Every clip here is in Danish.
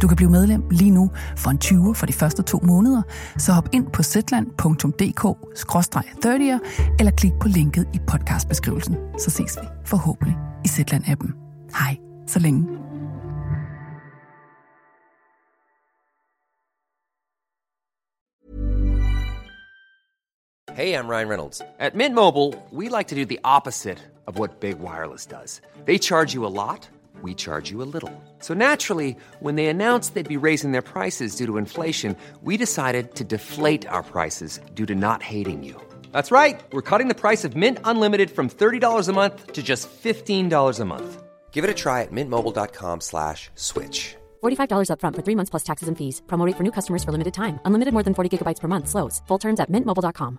Du kan blive medlem lige nu for en 20 for de første to måneder, så hop ind på zetland.dk-30'er eller klik på linket i podcastbeskrivelsen. Så ses vi forhåbentlig i Zetland-appen. Hej, så længe. Hey, I'm Ryan Reynolds. At Mint Mobile, we like to do the opposite of what Big Wireless does. They charge you a lot we charge you a little. So naturally, when they announced they'd be raising their prices due to inflation, we decided to deflate our prices due to not hating you. That's right. We're cutting the price of Mint Unlimited from $30 a month to just $15 a month. Give it a try at mintmobile.com slash switch. $45 upfront for three months plus taxes and fees. Promo for new customers for limited time. Unlimited more than 40 gigabytes per month. Slows. Full terms at mintmobile.com.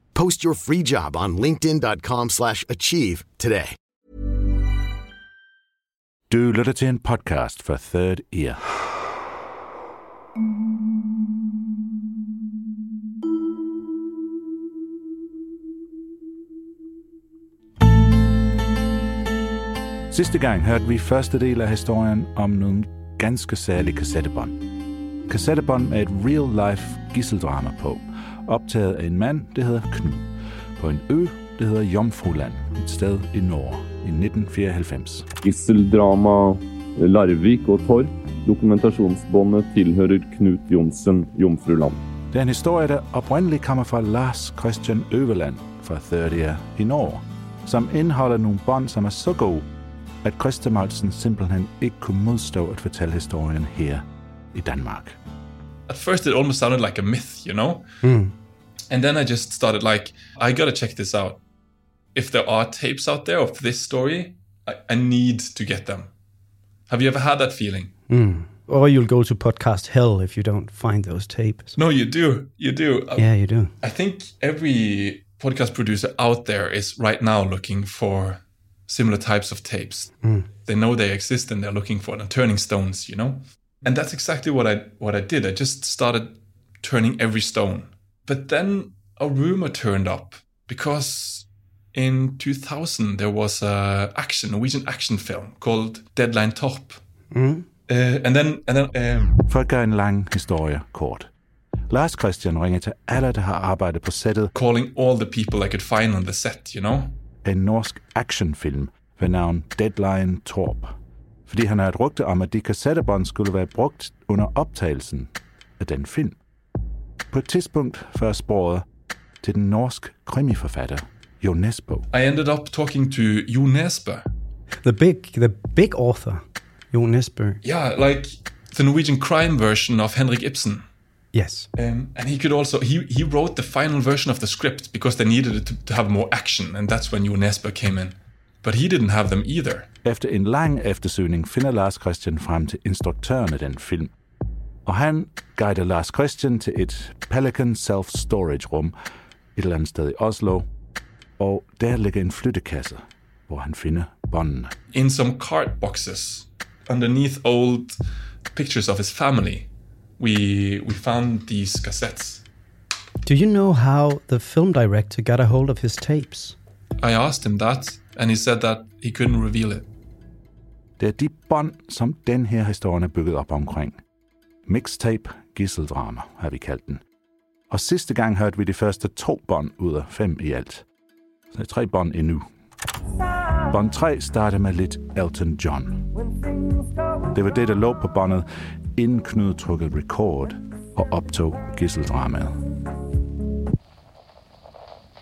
Post your free job on linkedin.com slash achieve today. Til en podcast for Third Ear. Sidste gang hørte vi første del af historien om nogle ganske særlige kassettebånd. Kassettebånd med et real-life gisseldrama på, optaget af en mand, der hedder Knud, på en ø, der hedder Jomfruland, et sted i Norge i 1994. Gisseldrama Larvik og Torp. Dokumentationsbåndet tilhører Knut Jonsen, Jomfruland. Det er en historie, der oprindeligt kommer fra Lars Christian Øverland fra 30 i Norge, som indeholder nogle bånd, som er så gode, at Christemalsen simpelthen ikke kunne modstå at fortælle historien her i Danmark. At first it almost sounded like a myth, you know? Mm. And then I just started like, I gotta check this out. If there are tapes out there of this story, I, I need to get them. Have you ever had that feeling? Mm. Or you'll go to podcast hell if you don't find those tapes. No, you do. You do. Yeah, you do. I think every podcast producer out there is right now looking for similar types of tapes. Mm. They know they exist and they're looking for them, turning stones, you know? And that's exactly what I what I did. I just started turning every stone. But then a rumor turned up because in 2000 there was a action Norwegian action film called Deadline Torp. Mm. Uh, and then and then um, For at gøre en lang historie kort. Lars Christian ringer til alle, der har arbejdet på sættet calling all the people I could find on the set, you know? af en norsk actionfilm ved navn Deadline Torp. Fordi han har et rygte om, at de kassettebånd skulle være brugt under optagelsen af den film. På et tidspunkt før sporet til den norsk krimiforfatter Jo Nesbo. I ended up talking to Jo Nesbø. The big, the big author, Jo Nesbø. Yeah, like the Norwegian crime version of Henrik Ibsen. Yes. Um, and he could also he he wrote the final version of the script because they needed it to, to have more action, and that's when Jo Nesbø came in. But he didn't have them either. Efter en lang eftersøgning finder Lars Christian frem til instruktøren af den film. Og han guider Lars Christian til et Pelican Self-Storage rum et eller andet sted i Oslo. Og der ligger en flyttekasse, hvor han finder båndene. In some card boxes underneath old pictures of his family, we we found these cassettes. Do you know how the film director got a hold of his tapes? I asked him that, and he said that he couldn't reveal it. Det er de bånd, som den her historie er bygget op omkring. Mixtape gisseldrama, har vi kaldt den. Og sidste gang hørte vi de første to bånd ud af fem i alt. Så det er tre bånd endnu. Bånd 3 starter med lidt Elton John. Det var det, der lå på båndet, inden Knud trykkede record og optog gisseldramaet.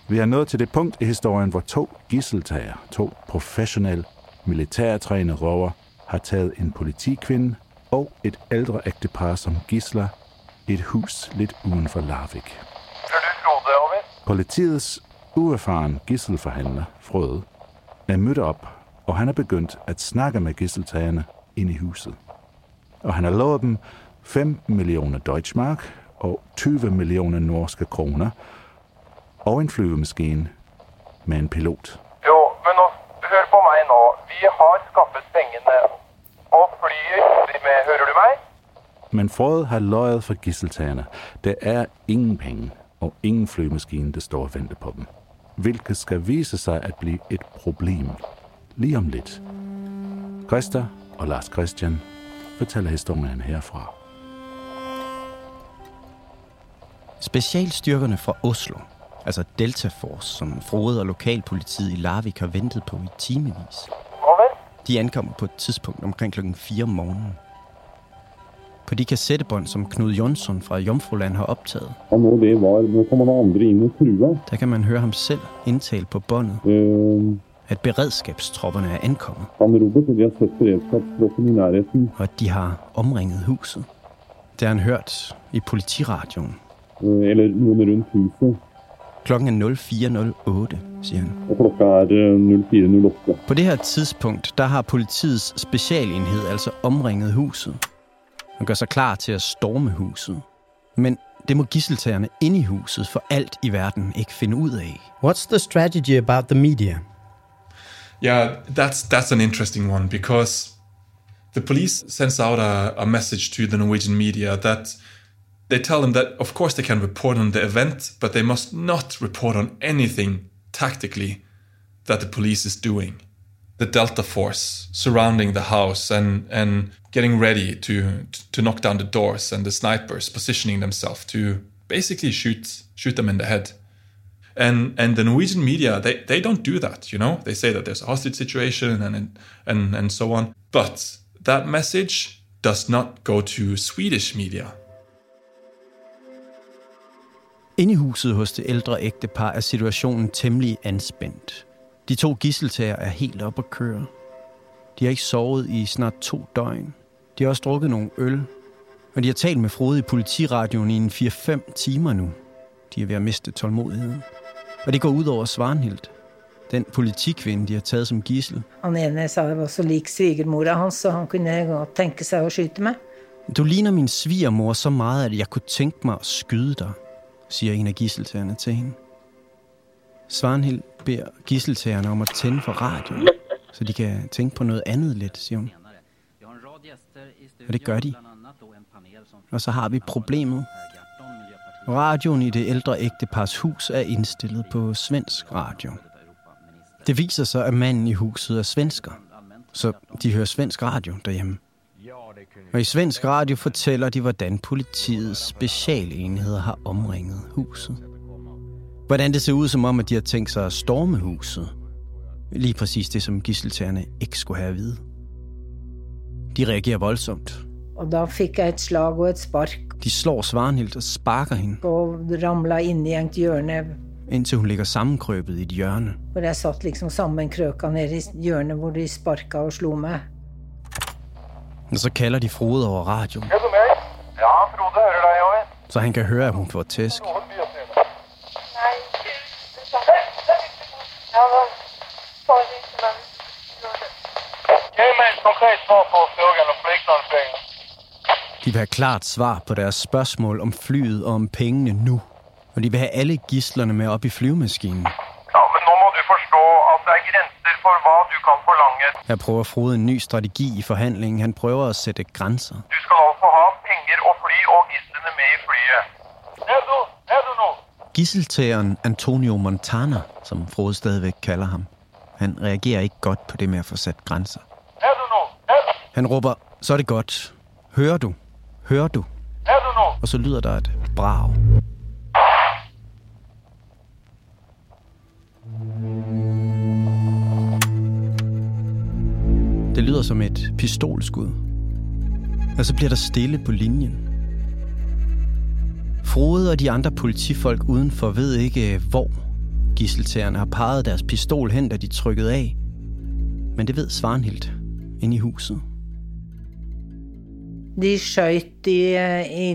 Vi er nået til det punkt i historien, hvor to gisseltager, to professionelle militærtrænede røver, har taget en politikvinde og et ældre ægtepar som gisler i et hus lidt uden for Larvik. Politiets uerfaren gisselforhandler, Frøde, er mødt op, og han er begyndt at snakke med gisseltagerne inde i huset. Og han har lovet dem 5 millioner Deutschmark og 20 millioner norske kroner og en flyvemaskine med en pilot. Jo, men nu, hør på mig nå. Vi har skaffet pengene, og flyet med, hører du mig? Men Frode har løjet for gisseltagerne. Der er ingen penge og ingen flyvemaskine, der står og venter på dem. Hvilket skal vise sig at blive et problem lige om lidt. Christa og Lars Christian fortæller historien herfra. Specialstyrkerne fra Oslo, altså Delta Force, som Frode og lokalpolitiet i Larvik har ventet på i timevis? De ankommer på et tidspunkt omkring klokken 4 om morgenen. På de kassettebånd, som Knud Jonsson fra Jomfruland har optaget, Og når det var, nå kommer der andre inn og truer. der kan man høre ham selv indtale på båndet, Eh, at beredskabstropperne er ankommet, og at de har omringet huset. Det har han hørt i politiradioen. Eh, eller noen rundt huset. Klokken er 04.08, siger han. Og klokka er eh, 04.08. På det her tidspunkt, der har politiets specialenhed altså omringet huset. og gør sig klar til at storme huset. Men det må gisseltagerne inde i huset for alt i verden ikke finde ud af. What's the strategy about the media? Yeah, that's that's an interesting one because the police sends out a, a message to the Norwegian media that they tell them that of course they can report on the event, but they must not report on anything tactically that the police is doing. The Delta Force surrounding the house and and getting ready to to knock down the doors and the snipers positioning themselves to basically shoot shoot them in the head. And and the Norwegian media they, they don't do that you know? They say that there's a hostage situation and and and so on. But that message does not go to Swedish media Inde i huset hos det ældre ægtepar er situationen temmelig anspændt. De to gisseltager er helt op at køre. De har ikke sovet i snart to døgn. De har også drukket nogle øl. Og de har talt med Frode i politiradioen i en 4-5 timer nu. De er ved at miste tålmodigheden. Og det går ud over Svarnhild. Den politikvinde, de har taget som gissel. Han ene sa jeg var så lik svigermora hans, så han kunne godt tenke sig at skyte mig. Du ligner min svigermor så meget, at jeg kunne tænke mig at skyde dig, siger en af gisseltagerne til hende. Svarnhild beder gisseltagerne om at tænde for radioen, så de kan tænke på noget andet lidt, siger hun. Og det gør de. Og så har vi problemet. Radioen i det ældre ægtepars hus er indstillet på svensk radio. Det viser sig, at manden i huset er svensker, så de hører svensk radio derhjemme. Og i svensk radio fortæller de, hvordan politiets specialenheder har omringet huset. Hvordan det ser ud som om, at de har tænkt sig at storme huset. Lige præcis det, som gisseltagerne ikke skulle have at vide. De reagerer voldsomt. Og da fik jeg et slag og et spark, De slår Svarnhild og sparker hende, og ramla ind i et hjørne, indtil hun ligger sammenkrøbet i et hjørne. hvor jeg satt liksom sammenkrøka ned i hjørnet, hvor de sparka og slog mig. Og så kalder de Frode over radioen, Er med? Ja, Frode hører deg, Joey. så han kan høre, at hun får tæsk. De vil have klart svar på deres spørgsmål om flyet og om pengene nu. Og de vil have alle gislerne med op i flyvemaskinen. Ja, men nå må du forstå at det er grænser for hvad du kan forlange. Her prøver Frode en ny strategi i forhandlingen. Han prøver at sætte grænser. Du skal altså ha penger og fly og gislene med i flyet. Er du? Er du nu? Gisseltageren Antonio Montana, som Frode stadigvæk kalder ham, han reagerer ikke godt på det med at få sat grænser. Er du nu? Er du? Han råber, så er det godt. Hører du? Hører du? Er du nu? Og så lyder der et brag. Lyder som et pistolskud. Og så bliver der stille på linjen. Frode og de andre politifolk udenfor ved ikke, hvor gisseltagerne har peget deres pistol hen, da de trykkede af. Men det ved Svarnhild inde i huset. De skjøt i, i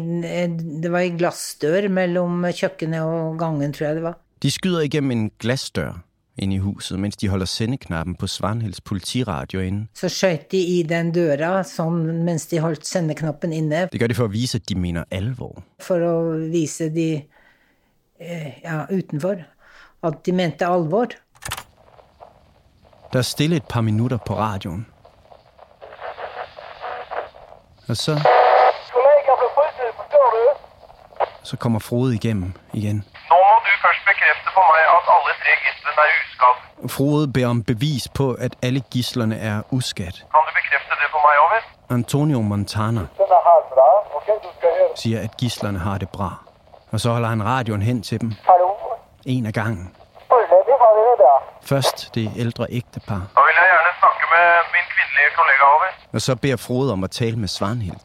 Det var i glassdør mellom kjøkkenet og gangen, tror jeg det var. De skyder igennem en glasdør ind i huset, mens de holder sendeknappen på Svanhilds politiradio inde. Så skjøt de i den døra sånn, mens de holdt sendeknappen inne. Det gør de for at vise, at de mener alvor. For å vise de eh, ja, utenfor at de mente alvor. Der er stille et par minutter på radioen. Og så, så kommer Frode igennem igen. Nå må du først bekrefte for meg at alle tre gislene er uskadd. Frode beder om bevis på, at alle gislerne er uskadt. Kan du bekrefte det for meg, over? Antonio Montana er siger, at gislerne har det bra. Og så holder han radioen hen til dem, Hallo? en af gangen. Først det ældre ægtepar, Da vil jeg gjerne snakke med min kvinnelige kollega, over. og så beder Frode om at tale med Svanhild.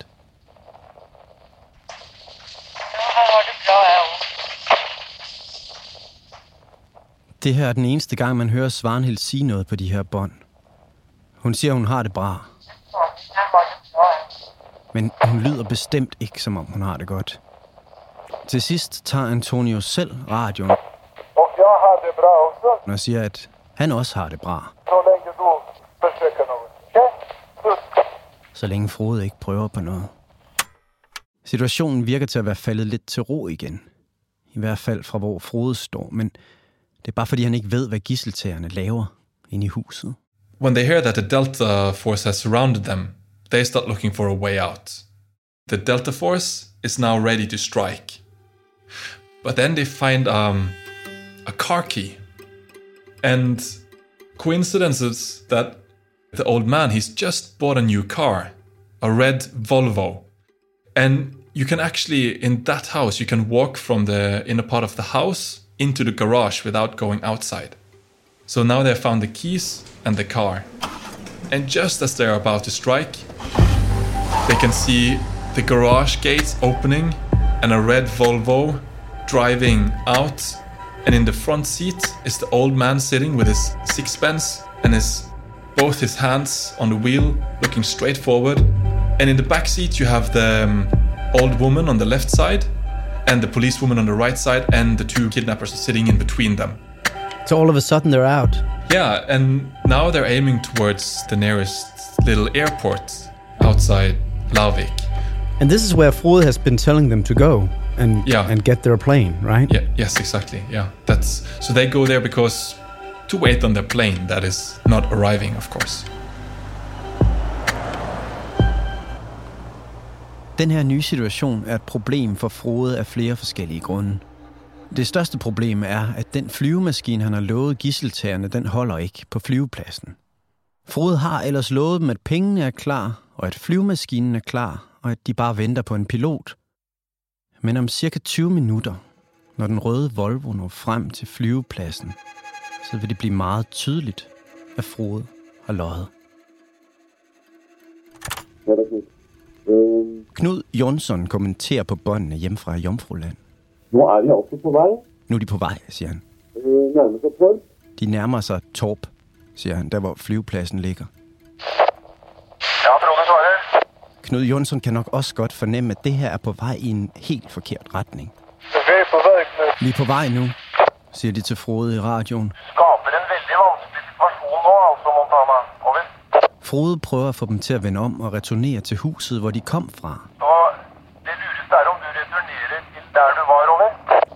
Det her er den eneste gang, man hører Svanhild sige noget på de her bånd. Hun siger, hun har det bra, men hun lyder bestemt ikke, som om hun har det godt. Til sidst tager Antonio selv radioen Og jeg har det bra også, og siger, at han også har det bra, du så længe Frode ikke prøver på noget. Situationen virker til at være faldet lidt til ro igen. I hvert fald fra hvor Frode står, men det er bare fordi, han ikke ved, hvad gisseltagerne laver inde i huset. When they hear that the Delta Force has surrounded them, they start looking for a way out. The Delta Force is now ready to strike. But then they find um, a car key. And coincidences that the old man, he's just bought a new car, a red Volvo. And you can actually, in that house, you can walk from the inner part of the house into the garage without going outside. So now they found the keys and the car. And just as they're about to strike, they can see the garage gates opening and a red Volvo driving out. And in the front seat is the old man sitting with his sixpence and his both his hands on the wheel, looking straight forward. And in the back seat, you have the um, old woman on the left side, and the policewoman on the right side, and the two kidnappers are sitting in between them. So all of a sudden they're out. Yeah, and now they're aiming towards the nearest little airport outside Lauvik. And this is where Frode has been telling them to go and Yeah. and get their plane, right? Yeah, yes, exactly. Yeah, that's so they go there because to wait on their plane that is not arriving, of course. Den her nye situation er et problem for Frode af flere forskellige grunde. Det største problem er, at den flyvemaskine, han har lovet gisseltagerne, den holder ikke på flyvepladsen. Frode har ellers lovet dem, at pengene er klar, og at flyvemaskinen er klar, og at de bare venter på en pilot. Men om cirka 20 minutter, når den røde Volvo når frem til flyvepladsen, så vil det blive meget tydeligt, at Frode har løjet. Ja, det er Knud Jonsson kommenterer på båndene hjem fra Jomfruland. nå er de altså på vei. Nu er de på vej, siger han. Eh, nærmer seg Torp. De nærmer sig Torp, siger han, der hvor flyvepladsen ligger. Ja, Frode svarer. Knud Jonsson kan nok også godt fornemme, at det her er på vej i en helt forkert retning. Vi er på vei, Knut. Vi er på vej nu, siger de til Frode i radioen. Skaper en veldig vanskelig situasjon nå, altså, Montana. Frode prøver at få dem til at vende om og returnere til huset, hvor de kom fra. Og det lureste er om du returnerer til der du var, over.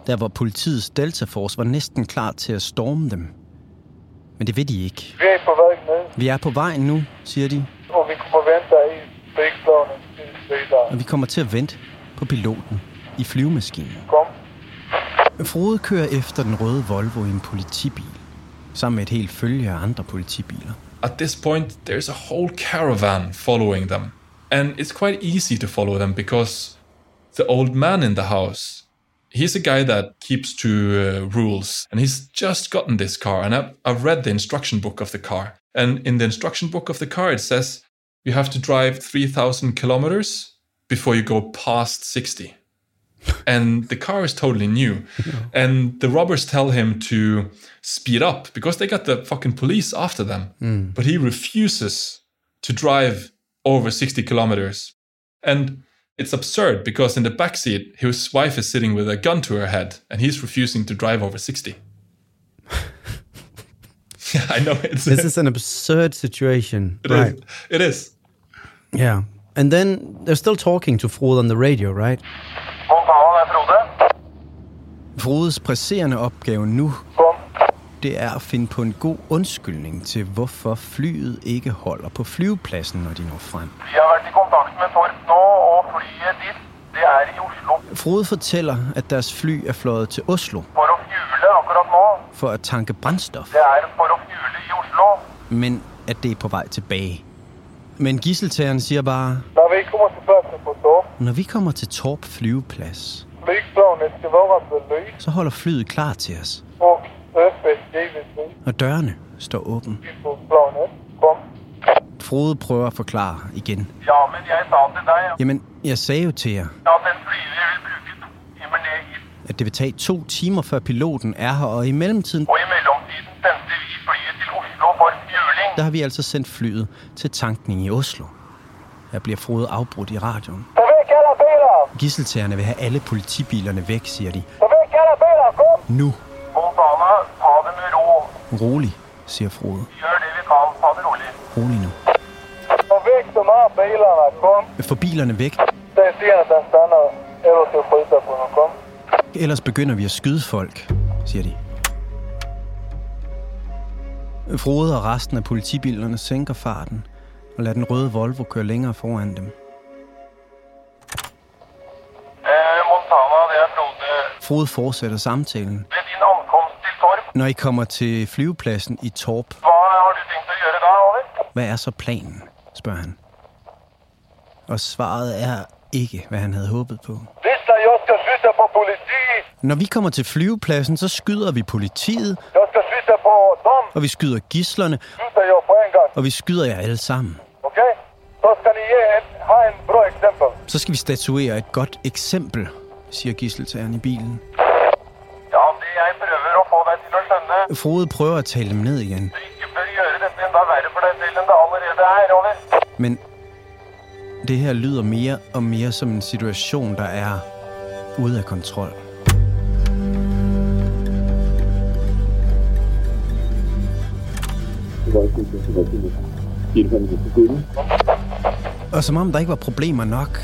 Der hvor politiets Delta Force var næsten klar til at storme dem. Men det vil de ikke. Vi er på vei ned, Vi er på vej nu, siger de, og vi kommer vente i Søyda. og vi kommer til at vente på piloten i flyvemaskinen. Kom. Frode kører efter den røde Volvo i en politibil, sammen med et helt følge af andre politibiler. At this point, there's a whole caravan following them. And it's quite easy to follow them because the old man in the house, he's a guy that keeps to uh, rules. And he's just gotten this car. And I've, I've read the instruction book of the car. And in the instruction book of the car, it says you have to drive 3,000 kilometers before you go past 60. And the car is totally new. And the robbers tell him to speed up because they got the fucking police after them. Hmm. But he refuses to drive over 60 kilometers. And it's absurd because in the back seat, his wife is sitting with a gun to her head and he's refusing to drive over 60. yeah, I know. It's, This is an absurd situation. It is. right. It is. Yeah. And then they're still talking to Frode on the radio, right? Frodes presserende opgave nu, det er at finde på en god undskyldning til, hvorfor flyet ikke holder på flyvepladsen, når de når frem. Vi har vært i kontakt med Torp nå, og flyet dit, det er i Oslo. Frode fortæller, at deres fly er fløjet til Oslo For å fjule akkurat nå. for at tanke brændstof, Det er for å fjule i Oslo. men at det er på vej tilbage. Men gisseltageren siger bare, Når vi kommer til pladsen på når vi kommer til Torp flyveplads, så holder flyet klar til os, og dørene står åbne. Frode prøver at forklare igen. Ja, men jeg sa til deg Jamen, jeg sagde jo til jer, at det vil tage to timer, før piloten er her, og i mellemtiden, Og i mellomtiden sendte vi flyet til Oslo for fjuling. der har vi altså sendt flyet til tankning i Oslo. Her bliver Frode afbrudt i radioen. Ta vekk alle biler! Gisseltagerne vil have alle politibilerne væk, siger de. Nu. Rolig, siger Frode. Rolig. Nu. Få bilerne væk, ellers begynder vi at skyde folk, siger de. Frode og resten af politibilerne sænker farten og lader den røde Volvo køre længere foran dem. Frode. Fortsætter samtalen. Når I kommer til flyvepladsen i Torp, hva har du tenkt å gjøre da, over? hvad er så planen? spørger han. Og svaret er ikke, hvad han havde håbet på. Når vi kommer til flyvepladsen, så skyder vi politiet, og vi skyder gislerne, og vi skyder jer alle sammen. ok? Så skal ni ge en, ha en bra eksempel. Så skal vi statuere et godt eksempel, siger gisseltageren i bilen. Ja, det jeg prøver å få deg til å skjønne, Frode prøver at tale dem ned igen, du ikke bør gjøre dette enda verre for deg selv enn det allerede er, over. men det her lyder mere og mere som en situation, der er ude af kontrol. Og som om der ikke var problemer nok,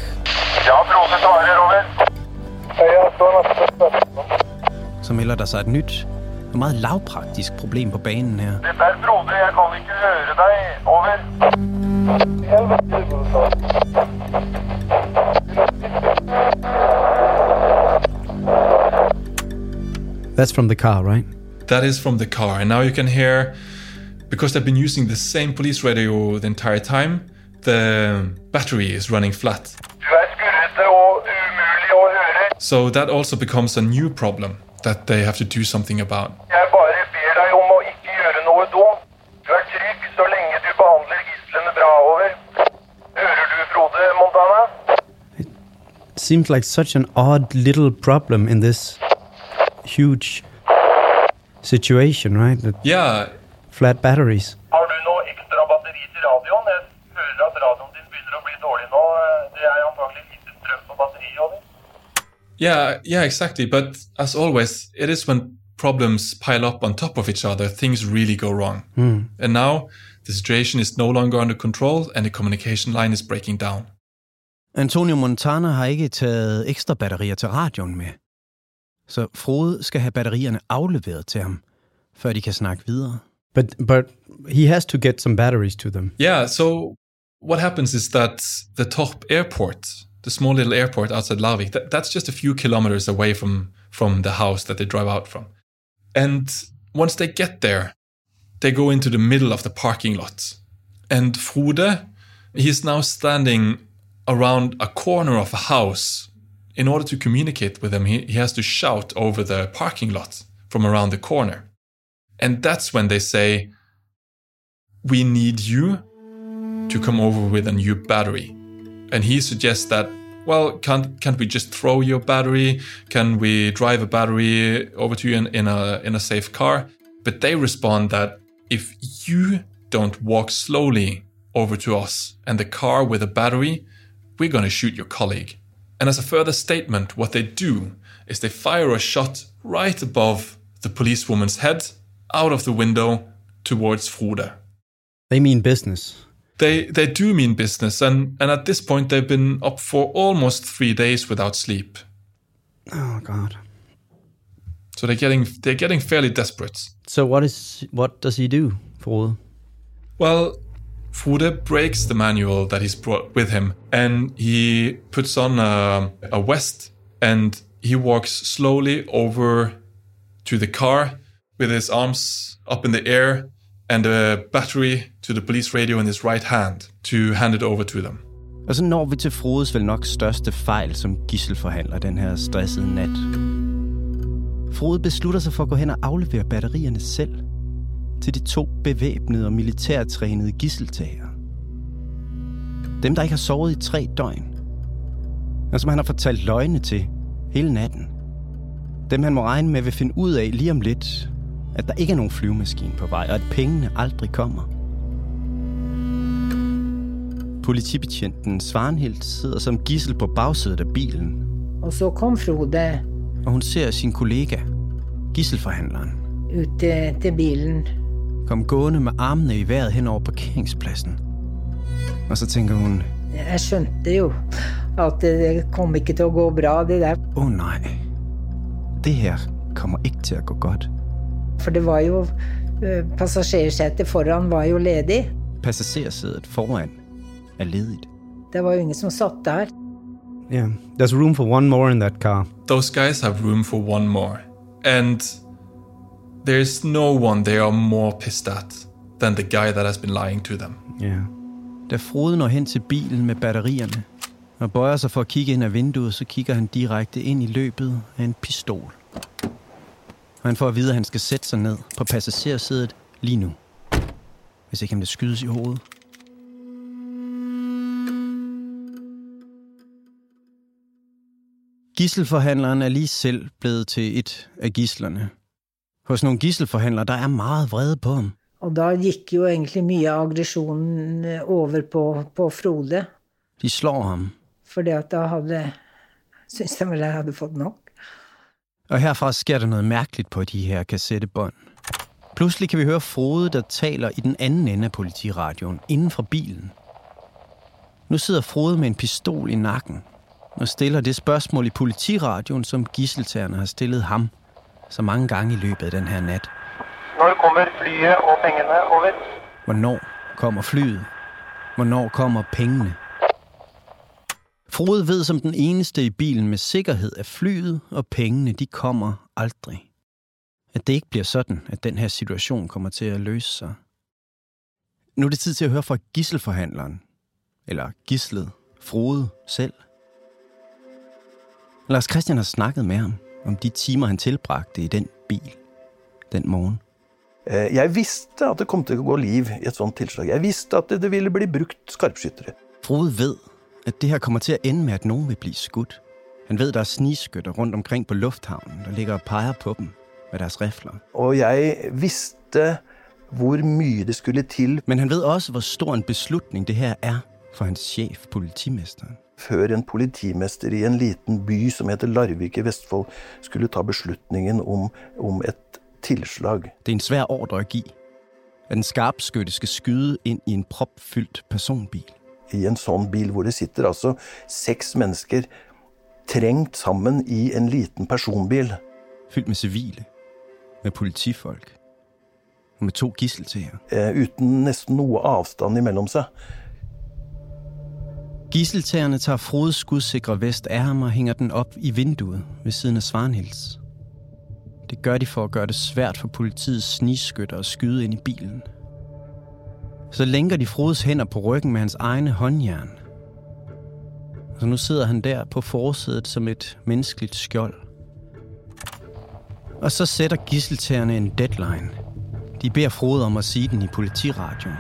Ja, Frode svarer, over. Ja, så melder der sig et nyt og meget lavpraktisk problem på banen her. Dette er Frode, jeg kan ikke høre deg, over. That's from the car, right? That is from the car. And now you can hear, because they've been using the same police radio the entire time, the battery is running flat. So that also becomes a new problem that they have to do something about. Jeg bare ber deg om å ikke gjøre noe dumt. Du er trygg så lenge du behandler gislene bra, over. Hører du, Frode Montana? Seems like such an odd little problem in this huge situation, right? The Yeah, flat batteries. Yeah, yeah, exactly. But as always, it is when problems pile up on top of each other, things really go wrong. Hmm. And now the situation is no longer under control and the communication line is breaking down. Antonio Montana har ikke taget ekstra batterier til radioen med. Så Frode skal have batterierne afleveret til ham, før de kan snakke videre. But but he has to get some batteries to them. Yeah, so what happens is that the top airport, the small little airport outside Larvik, that, that's just a few kilometers away from, from the house that they drive out from. And once they get there, they go into the middle of the parking lot. And Frode, he's now standing around a corner of a house. In order to communicate with them, he, he has to shout over the parking lot from around the corner. And that's when they say, We need you to come over with a new battery. And he suggests that, well, can't can't we just throw your battery? Can we drive a battery over to you in, in a in a safe car? But they respond that if you don't walk slowly over to us and the car with a battery, we're going to shoot your colleague. And as a further statement, what they do is they fire a shot right above the policewoman's head out of the window towards Frode. They mean business. They they do mean business, and, and at this point they've been up for almost three days without sleep. Oh God. So they're getting they're getting fairly desperate. So what is what does he do, Frode? Well, Frode breaks the manual that he's brought with him, and he puts on a, a vest and he walks slowly over to the car with his arms up in the air and a battery to the police radio in his right hand to hand it over to them. Og så når vi til Frodes vel nok største fejl som gisselforhandler den her stressede nat. Frode beslutter sig for at gå hen og aflevere batterierne selv til de to bevæbnede og militærtrænede gisseltager. Dem, der ikke har sovet i tre døgn. Og som han har fortalt løgne til hele natten. Dem, han må regne med vil finde ud af lige om lidt, at der ikke er nogen flyvemaskine på vej, og at pengene aldrig kommer. Politibetjenten Svarnhild sidder som gissel på bagsædet af bilen, Og så kom Frode og hun ser sin kollega, gisselforhandleren, ut til, til bilen. komme gående med armene i vejret hen over parkeringspladsen. Og så tænker hun, Jeg skjønte jo at det kom ikke til å gå bra, det der. åh oh, nej, det her kommer ikke til at gå godt. For det var jo øh, Passasjersetet foran var jo ledig. Passagersædet foran er ledigt. Det var jo ingen som satt der. Yeah, there's room for one more in that car. Those guys have room for one more. And there's no one they are more pissed at than the guy that has been lying to them. Yeah. Da Frode når hen til bilen med batterierne og bøjer sig for at kigge ind ad vinduet, så kigger han direkte ind i løbet af en pistol. Og han får at vide, at han skal sætte sig ned på passagersædet lige nu. Hvis ikke han vil skydes i hovedet. Gisselforhandleren er lige selv blevet til et af gislerne. Hos nogle gisselforhandlere, der er meget vrede på ham. Og da gikk jo egentlig mye av aggresjonen øh, over på, på Frode. De slår ham, Fordi at da hadde Syns jeg vel jeg hadde fått nok. Og herfra sker der noget mærkeligt på de her kassettebånd. Pludselig kan vi høre Frode, der taler i den anden ende af politiradioen, inden fra bilen. Nu sidder Frode med en pistol i nakken og stiller det spørgsmål i politiradioen, som gisseltagerne har stillet ham så mange gange i løbet af den her nat. Når kommer flyet og pengene over? Hvornår kommer flyet? Hvornår kommer pengene? Frode ved som den eneste i bilen med sikkerhed, at flyet og pengene, de kommer aldrig. At det ikke bliver sådan, at den her situation kommer til at løse sig. Nu er det tid til at høre fra gisselforhandleren, eller gislet, Frode selv. Lars Christian har snakket med ham om de timer, han tilbragte i den bil den morgen. Eh, Jeg visste at det kom til å gå liv i et sånt tilslag. Jeg visste at det ville bli brukt skarpskyttere. Frode ved, at det her kommer til at ende med, at nogen vil blive skudt. Han ved, der er snigskytter rundt omkring på lufthavnen, der ligger og peger på dem med deres rifler. Og jeg visste hvor mye det skulle til Men han ved også, hvor stor en beslutning det her er for hans chef, politimesteren. før en politimester i en liten by som heter Larvik i Vestfold skulle ta beslutningen om, om et tilslag. Det er en svær ordre at give. At en skarpskytte skal skyde ind i en propfyldt personbil. I en sånn bil hvor det sitter altså seks mennesker trengt sammen i en liten personbil. Fyldt med civile. Med politifolk. Og med to gisseltager. Eh, uten nesten noe avstand imellom seg. Gisseltagerne tager Frodes skudsikre vest af ham og hænger den op i vinduet ved siden af Svarnhils. Det gør de for at gøre det svært for politiets snigskytter at skyde ind i bilen. Så lænker de Frodes hænder på ryggen med hans egne håndjern. Så nu sidder han der på forsædet som et menneskeligt skjold. Og så sætter gisseltagerne en deadline. De beder Frode om at sige den i politiradioen.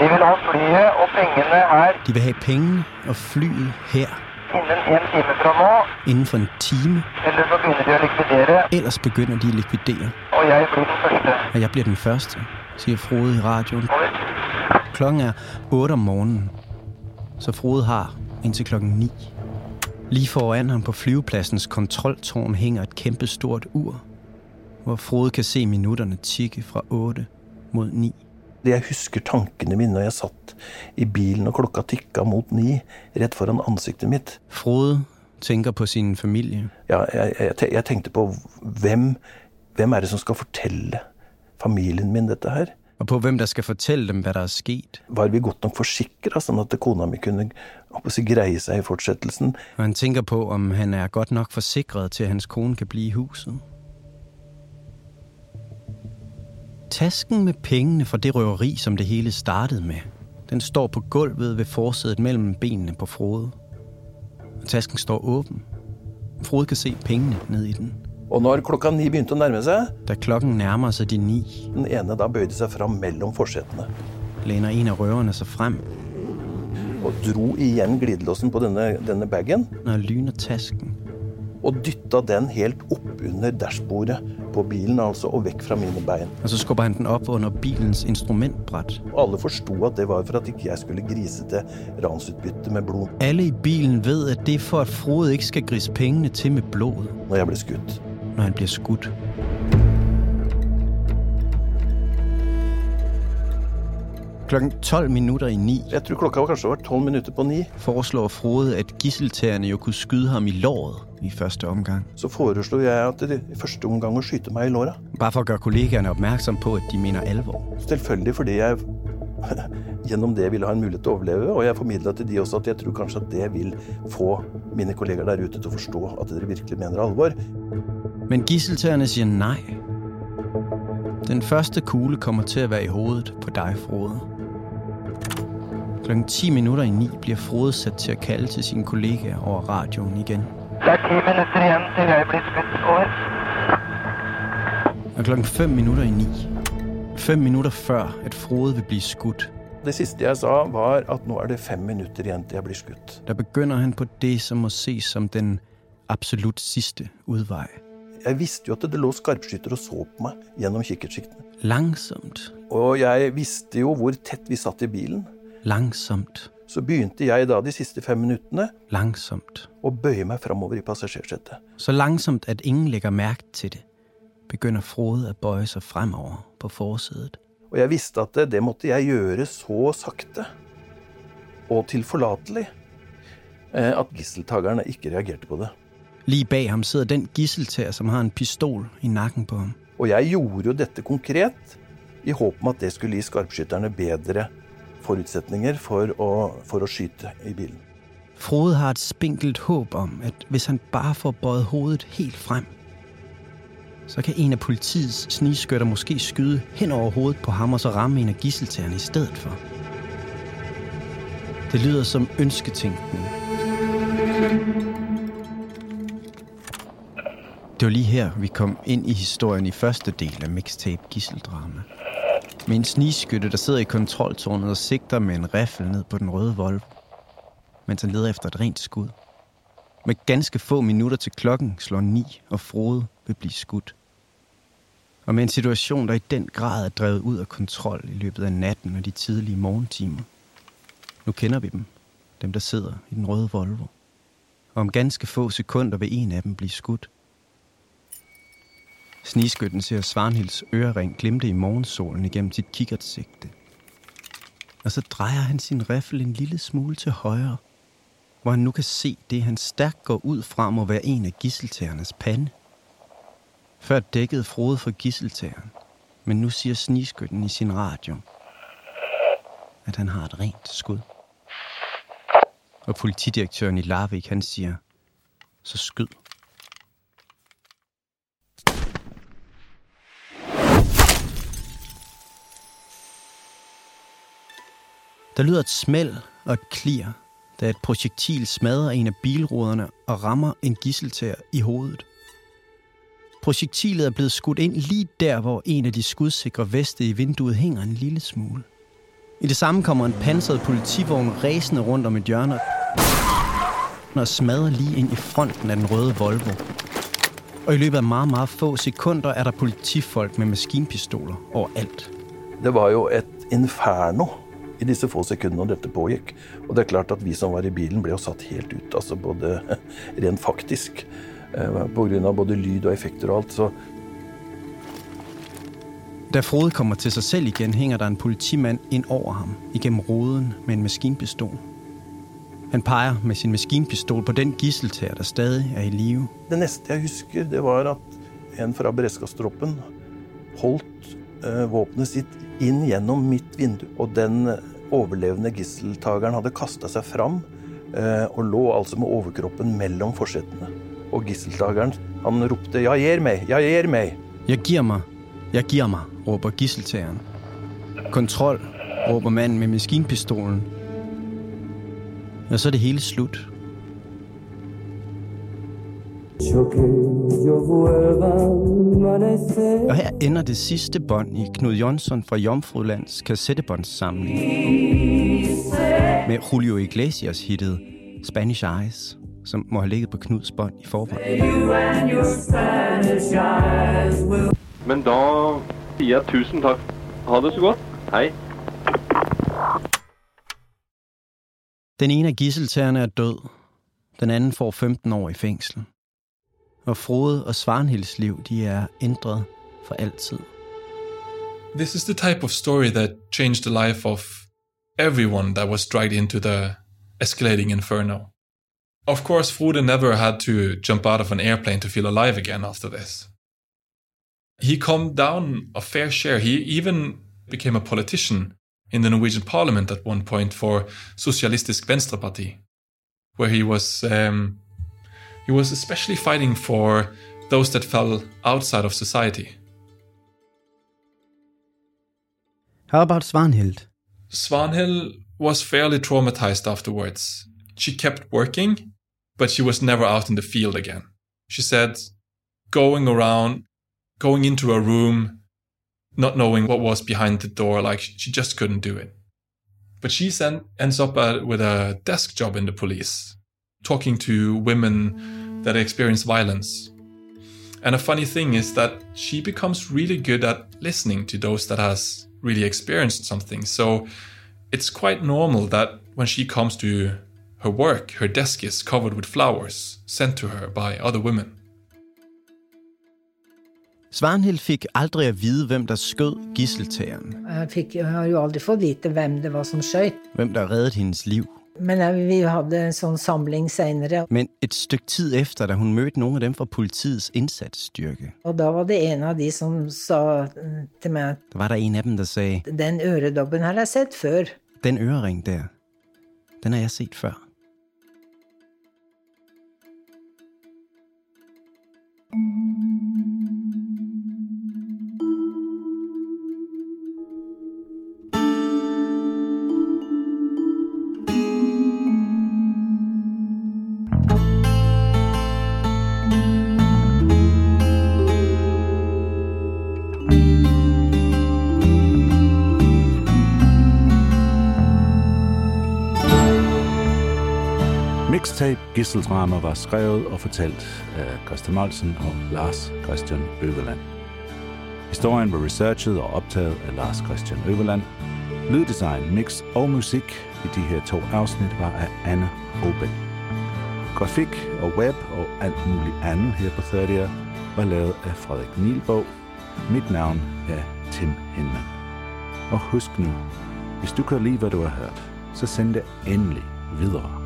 Vi vil ha flyet og pengene her De vil have penge og flyet her innen en time fra nå, inden for en time, eller så begynner de å likvidere, ellers begynder de at likvidere. og jeg blir den første. Og jeg bliver den første, siger Frode i radioen. Over. Klokken er 8 om morgenen, så Frode har indtil klokken 9. Lige foran ham på flyvepladsens kontroltårn hænger et kæmpe stort ur, hvor Frode kan se minutterne tikke fra 8 mod 9. Jeg husker tankene mine når jeg satt i bilen og klokka tikka mot ni, rett foran ansiktet mitt. Frode tænker på sin familie. Ja, jeg, jeg, jeg tenkte på hvem, hvem er det som skal fortelle familien min dette her? Og på hvem der skal fortælle dem, hvad der er sket. Var vi godt nok forsikra, sånn at kona mi kunne jeg, greie seg i fortsettelsen? Og han tænker på, om han er godt nok forsikret til, at hans kone kan blive i huset. Tasken med pengene fra det røveri, som det hele startede med, den står på gulvet ved forsædet mellem benene på Frode. Og tasken står åben. Frode kan se pengene ned i den. Og når klokka ni begynte å nærme seg Da klokken nærmer sig de ni, Den ene da bøyde seg fram mellom forsetene læner en af røverne sig frem og dro igjen glidelåsen på denne, denne bagen. lyner tasken. Og dytta den helt opp under dashbordet på bilen, altså, og vekk fra mine bein. Og så skubber han den op under bilens instrumentbræt. Og alle forsto at det var for at ikke jeg skulle grise til ransutbytte med blod Alle i bilen ved, at det er for, at Frode ikke skal grise pengene til med blod, når jeg ble skutt. Når han bliver skudt. Klokken 12 minutter i 9 Jeg tror klokka var kanskje var tolv minutter på ni. foreslår Frode, at gisseltagerne jo kunne skyde ham i låret i første omgang. Så foreslo jeg at det i første omgang å skyte meg i låra. Bare for at gøre kollegaerne opmærksom på, at de mener alvor. Selvfølgelig fordi jeg gjennom det ville ha en mulighet til å overleve, og jeg formidla til de også at jeg tror kanskje at det vil få mine kolleger der ute til å forstå at dere virkelig mener alvor. Men gisseltagerne siger nej. Den første kugle kommer til at være i hovedet på dig, Frode. Klokken 10 minutter i 9 bliver Frode sat til at kalde til sine kollegaer over radioen igen. Det er ti minutter igjen til jeg blir skutt. Over. Og klokken 5 minutter i 9. 5 minutter før, at Frode vil blive skudt, Det siste jeg sa, var at nå er det fem minutter igjen til jeg blir skutt. der begynder han på det, som må ses som den absolut sidste udvej. Jeg visste jo at det lå skarpskyttere og så på meg gjennom kikkertsikten. Langsomt, Og jeg visste jo hvor tett vi satt i bilen. langsomt, Så begynte jeg da de siste fem minuttene langsomt. å bøye meg framover i passasjersetet. Så langsomt, at ingen lægger mærke til det, begynder Frode at bøje sig fremover på forsædet. Og jeg visste at det, det måtte jeg gjøre så sakte og tilforlatelig eh, at gisseltakerne ikke reagerte på det. Lige bag ham sidder den gisseltager, som har en pistol i nakken på ham. Og jeg gjorde jo dette konkret i håp om at det skulle gi skarpskytterne bedre forutsetninger for å, for å skyte i bilen. Frode har et spinkelt håb om, at hvis han bare får bøjet hovedet helt frem, så kan en af politiets snigskytter måske skyde hen over hovedet på ham og så ramme en af gisseltagerne i stedet for. Det lyder som ønsketænkning. Det var lige her, vi kom ind i historien i første del af Mixtape Gisseldrama. Med en snigskytte, der sidder i kontroltårnet og sigter med en riffel ned på den røde Volvo, mens han leder efter et rent skud. Med ganske få minutter til klokken slår ni, og Frode vil blive skudt. Og med en situation, der i den grad er drevet ud af kontrol i løbet af natten og de tidlige morgentimer. Nu kender vi dem, dem der sidder i den røde Volvo. Og om ganske få sekunder vil en af dem blive skudt. Snigskytten ser Svarnhilds ørering glimte i morgensolen igennem sit kikkertsigte. Og så drejer han sin riffel en lille smule til højre, hvor han nu kan se det, han stærkt går ud fra må være en af gisseltagernes pande. Før dækkede Frode for gisseltageren, men nu siger snigskytten i sin radio, at han har et rent skud. Og politidirektøren i Larvik, han siger, så skyd. Der lyder et smæld og et klir, da et projektil smadrer en af bilruderne og rammer en gisseltager i hovedet. Projektilet er blevet skudt ind lige der, hvor en af de skudsikre veste i vinduet hænger en lille smule. I det samme kommer en pansret politivogn ræsende rundt om et hjørne og smadrer lige ind i fronten af den røde Volvo. Og i løbet af meget, meget få sekunder er der politifolk med maskinpistoler overalt. Det var jo et inferno i disse få sekundene dette pågikk. Og det er klart at vi som var i bilen, ble jo satt helt ut. Altså både rent faktisk. Eh, Pga. både lyd og effekter og alt. Så Da Frode kommer til sig selv igen, hænger der en politimand ind over ham igennem roden med en maskinpistol. Han peger med sin maskinpistol på den gisseltager, der stadig er i live. Det neste jeg husker, det var at en fra beredskapstroppen holdt Eh, våpenet sitt inn gjennom mitt vindu. Og den eh, overlevende gisseltakeren hadde kasta seg fram eh, og lå altså med overkroppen mellom forsetene. Og gisseltakeren han ropte 'Jeg gir meg! Jeg gir meg!' Jeg gir mig, jeg gir mig, råber gisseltakeren. Kontroll! råber manden med maskinpistolen. Og så er det hele slut. Og her ender det sidste bånd i Knud Jonsson fra Jomfrulands kassettebåndssamling. Med Julio Iglesias hittet Spanish Eyes, som må have ligget på Knuds bånd i forvejen. Men da sier jeg tusen takk. Ha det så godt. Hej. Den ene af gisseltagerne er død. Den anden får 15 år i fængsel. Og Frode og Svarnhilds liv, de er ændret for altid. This is the type of story that changed the life of everyone that was dragged into the escalating inferno. Of course, Frode never had to jump out of an airplane to feel alive again after this. He calmed down a fair share. He even became a politician in the Norwegian parliament at one point for Socialistisk Venstreparti, where he was um, he was especially fighting for those that fell outside of society. How about Svanhild? Svanhild was fairly traumatized afterwards. She kept working, but she was never out in the field again. She said going around, going into a room, not knowing what was behind the door, like she just couldn't do it. But she ends up with a desk job in the police, talking to women that experience violence. And a funny thing is that she becomes really good at listening to those that has really experienced something. So it's quite normal that when she comes to her work, her desk is covered with flowers sent to her by other women. Svanhild fik aldrig at vide, hvem der skød gisseltageren. Jeg, fikk, jeg har jo aldri fått vite hvem det var som skjøt. Hvem der reddede hendes liv. Men vi hadde en sånn samling senere, Men et stykke tid efter, da hun mødte nogle af dem fra politiets indsatsstyrke, og da var det en av de som sa mm, til at der var der en af dem, der sagde, den øredobben har jeg sett før. den ørering der, den har jeg set før. Mixtape Gisseldrama var skrevet og fortalt af Christian Molsen og Lars Christian Øverland. Historien var researchet og optaget af Lars Christian Øverland. Lyddesign, mix og musik i de her to afsnit var af Anna Oben. Grafik og web og alt muligt andet her på 30'er var lavet af Frederik Nielbog. Mit navn er Tim Hinman. Og husk nu, hvis du kan lide, hvad du har hørt, så send det endelig videre.